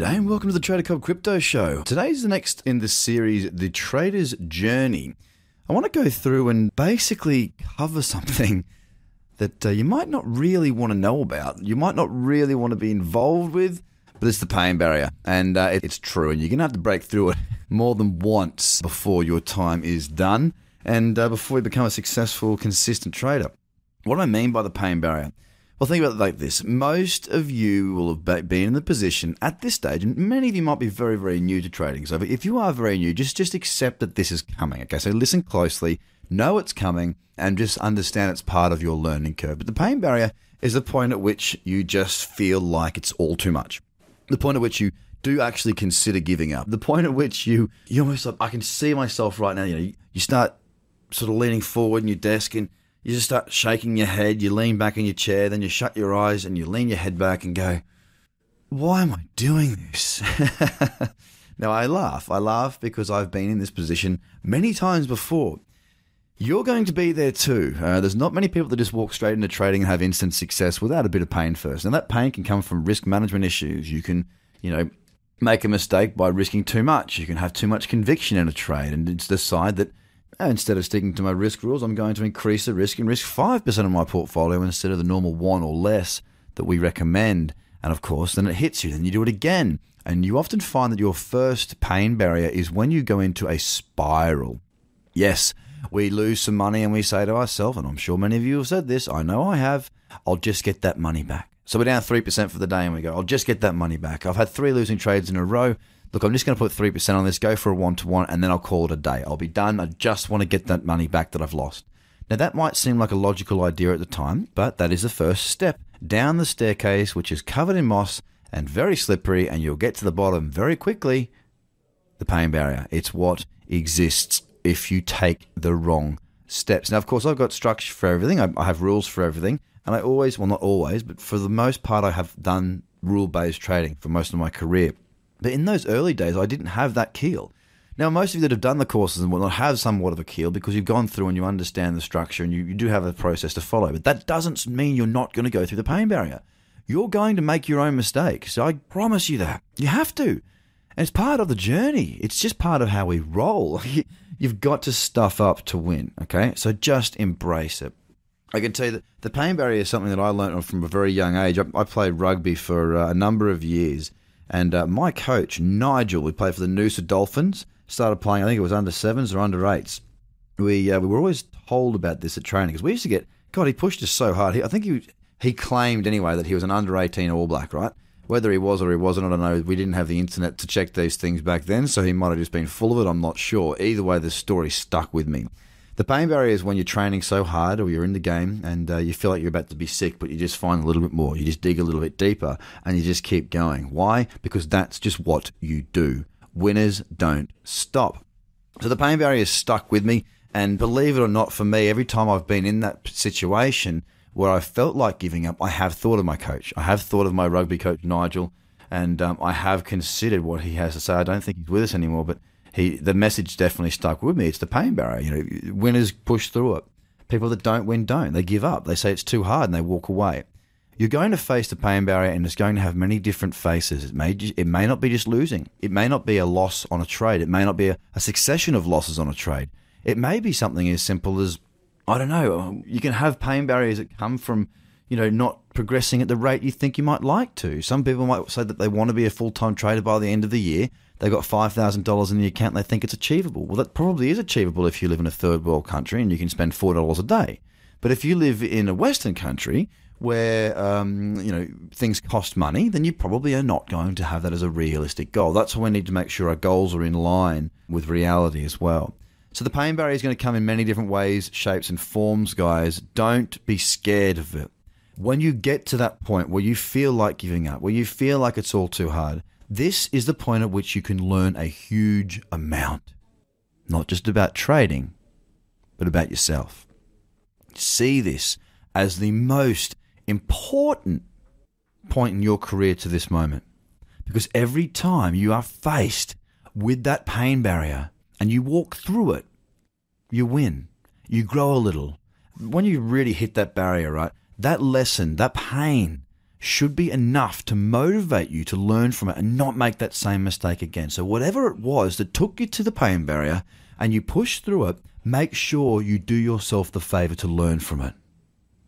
G'day and welcome to the Trader Cobb Crypto Show. Today's the next in the series, The Trader's Journey. I want to go through and basically cover something that uh, you might not really want to know about. You might not really want to be involved with, but it's the pain barrier. And uh, it's true. And you're going to have to break through it more than once before your time is done and uh, before you become a successful, consistent trader. What do I mean by the pain barrier? Well, think about it like this. Most of you will have been in the position at this stage, and many of you might be very, very new to trading. So if you are very new, just, just accept that this is coming. Okay, so listen closely, know it's coming, and just understand it's part of your learning curve. But the pain barrier is the point at which you just feel like it's all too much. The point at which you do actually consider giving up. The point at which you you almost like I can see myself right now. You know, you, you start sort of leaning forward in your desk and you just start shaking your head, you lean back in your chair, then you shut your eyes and you lean your head back and go, Why am I doing this? now, I laugh. I laugh because I've been in this position many times before. You're going to be there too. Uh, there's not many people that just walk straight into trading and have instant success without a bit of pain first. And that pain can come from risk management issues. You can, you know, make a mistake by risking too much. You can have too much conviction in a trade and decide that Uh, instead of sticking to my risk rules, I'm going to increase the risk and risk 5% of my portfolio instead of the normal 1 or less that we recommend. And of course, then it hits you, then you do it again. And you often find that your first pain barrier is when you go into a spiral. Yes, we lose some money and we say to ourselves, and I'm sure many of you have said this, I know I have, I'll just get that money back. So we're down 3% for the day and we go, I'll just get that money back. I've had three losing trades in a row look, I'm just going to put 3% on this, go for a one to one, and then I'll call it a day. I'll be done. I just want to get that money back that I've lost. Now, that might seem like a logical idea at the time, but that is the first step down the staircase, which is covered in moss and very slippery, and you'll get to the bottom very quickly. The pain barrier. It's what exists if you take the wrong steps. Now, of course, I've got structure for everything, I have rules for everything, and I always, well, not always, but for the most part, I have done rule based trading for most of my career. But in those early days, I didn't have that keel. Now, most of you that have done the courses and whatnot have somewhat of a keel because you've gone through and you understand the structure and you, you do have a process to follow. But that doesn't mean you're not going to go through the pain barrier. You're going to make your own mistakes. I promise you that. You have to. And it's part of the journey. It's just part of how we roll. You've got to stuff up to win. Okay. So just embrace it. I can tell you that the pain barrier is something that I learned from a very young age. I, I played rugby for uh, a number of years and uh, my coach, Nigel, we played for the Noosa Dolphins, started playing, I think it was under sevens or under eights. We, uh, we were always told about this at training because we used to get, God, he pushed us so hard. He, I think he, he claimed anyway that he was an under 18 All Black, right? Whether he was or he wasn't, I don't know. We didn't have the internet to check these things back then, so he might have just been full of it. I'm not sure. Either way, the story stuck with me. The pain barrier is when you're training so hard or you're in the game and uh, you feel like you're about to be sick, but you just find a little bit more. You just dig a little bit deeper and you just keep going. Why? Because that's just what you do. Winners don't stop. So the pain barrier is stuck with me. And believe it or not, for me, every time I've been in that situation where I felt like giving up, I have thought of my coach. I have thought of my rugby coach, Nigel, and um, I have considered what he has to say. I don't think he's with us anymore, but he the message definitely stuck with me. It's the pain barrier. You know, winners push through it. People that don't win don't. They give up. They say it's too hard and they walk away. You're going to face the pain barrier and it's going to have many different faces. It may it may not be just losing. It may not be a loss on a trade. It may not be a, a succession of losses on a trade. It may be something as simple as I don't know. Um, you can have pain barriers that come from you know, not progressing at the rate you think you might like to. Some people might say that they want to be a full time trader by the end of the year. They've got $5,000 in the account they think it's achievable. Well, that probably is achievable if you live in a third world country and you can spend $4 a day. But if you live in a Western country where um, you know things cost money, then you probably are not going to have that as a realistic goal. That's why we need to make sure our goals are in line with reality as well. So the pain barrier is going to come in many different ways, shapes, and forms, guys. Don't be scared of it. When you get to that point where you feel like giving up, where you feel like it's all too hard, this is the point at which you can learn a huge amount. Not just about trading, but about yourself. See this as the most important point in your career to this moment. Because every time you are faced with that pain barrier and you walk through it, you win. You grow a little. When you really hit that barrier, right, that lesson, that pain, should be enough to motivate you to learn from it and not make that same mistake again. So, whatever it was that took you to the pain barrier and you push through it, make sure you do yourself the favor to learn from it.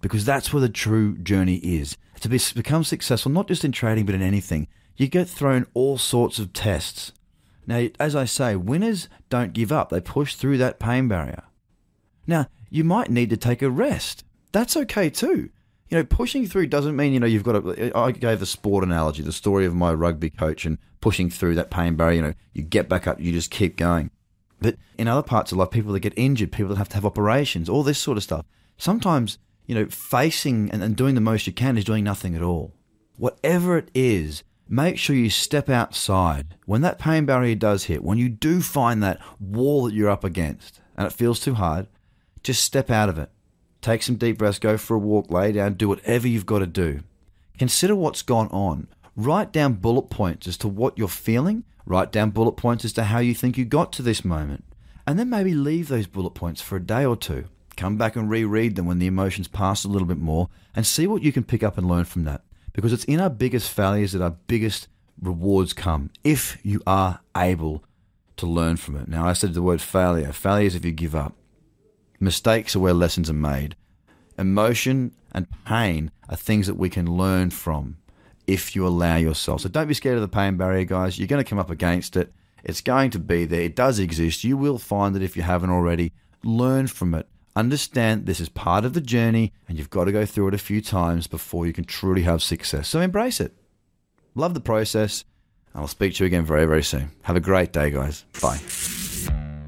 Because that's where the true journey is. To be, become successful, not just in trading, but in anything, you get thrown all sorts of tests. Now, as I say, winners don't give up, they push through that pain barrier. Now, you might need to take a rest. That's okay too. You know, pushing through doesn't mean, you know, you've got to. I gave the sport analogy, the story of my rugby coach and pushing through that pain barrier. You know, you get back up, you just keep going. But in other parts of life, people that get injured, people that have to have operations, all this sort of stuff. Sometimes, you know, facing and, and doing the most you can is doing nothing at all. Whatever it is, make sure you step outside. When that pain barrier does hit, when you do find that wall that you're up against and it feels too hard, just step out of it. Take some deep breaths, go for a walk, lay down, do whatever you've got to do. Consider what's gone on. Write down bullet points as to what you're feeling. Write down bullet points as to how you think you got to this moment. And then maybe leave those bullet points for a day or two. Come back and reread them when the emotions pass a little bit more and see what you can pick up and learn from that. Because it's in our biggest failures that our biggest rewards come if you are able to learn from it. Now, I said the word failure. Failure is if you give up. Mistakes are where lessons are made. Emotion and pain are things that we can learn from if you allow yourself. So don't be scared of the pain barrier, guys. You're going to come up against it. It's going to be there. It does exist. You will find it if you haven't already. Learn from it. Understand this is part of the journey and you've got to go through it a few times before you can truly have success. So embrace it. Love the process. And I'll speak to you again very, very soon. Have a great day, guys. Bye